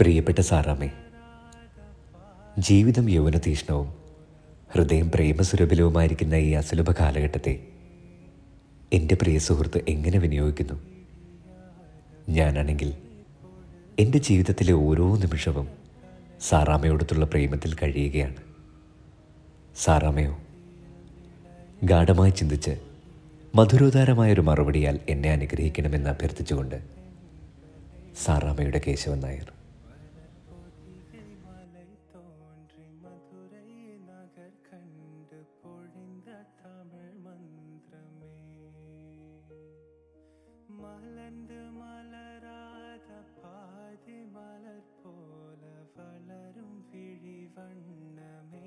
പ്രിയപ്പെട്ട സാറാമേ ജീവിതം യൗവനതീഷ്ണവും ഹൃദയം പ്രേമസുരഭിലവുമായിരിക്കുന്ന ഈ അസുലഭ കാലഘട്ടത്തെ എന്റെ പ്രിയ സുഹൃത്ത് എങ്ങനെ വിനിയോഗിക്കുന്നു? ഞാനാണെങ്കിൽ എന്റെ ജീവിതത്തിലെ ഓരോ നിമിഷവും സാറാമയോടത്തുള്ള പ്രേമത്തിൽ കഴിയുകയാണ്. സാറാമയോ ഗാഠമായി ചിന്തിച്ച് മധുരോദാരമായൊരു മറുപടിയാൽ എന്നെ അനുഗ്രഹിക്കണമെന്ന് അഭ്യർത്ഥിച്ചുകൊണ്ട് സാറാമയുടെ കേശവൻ നായർ மலர்ந்து மலர்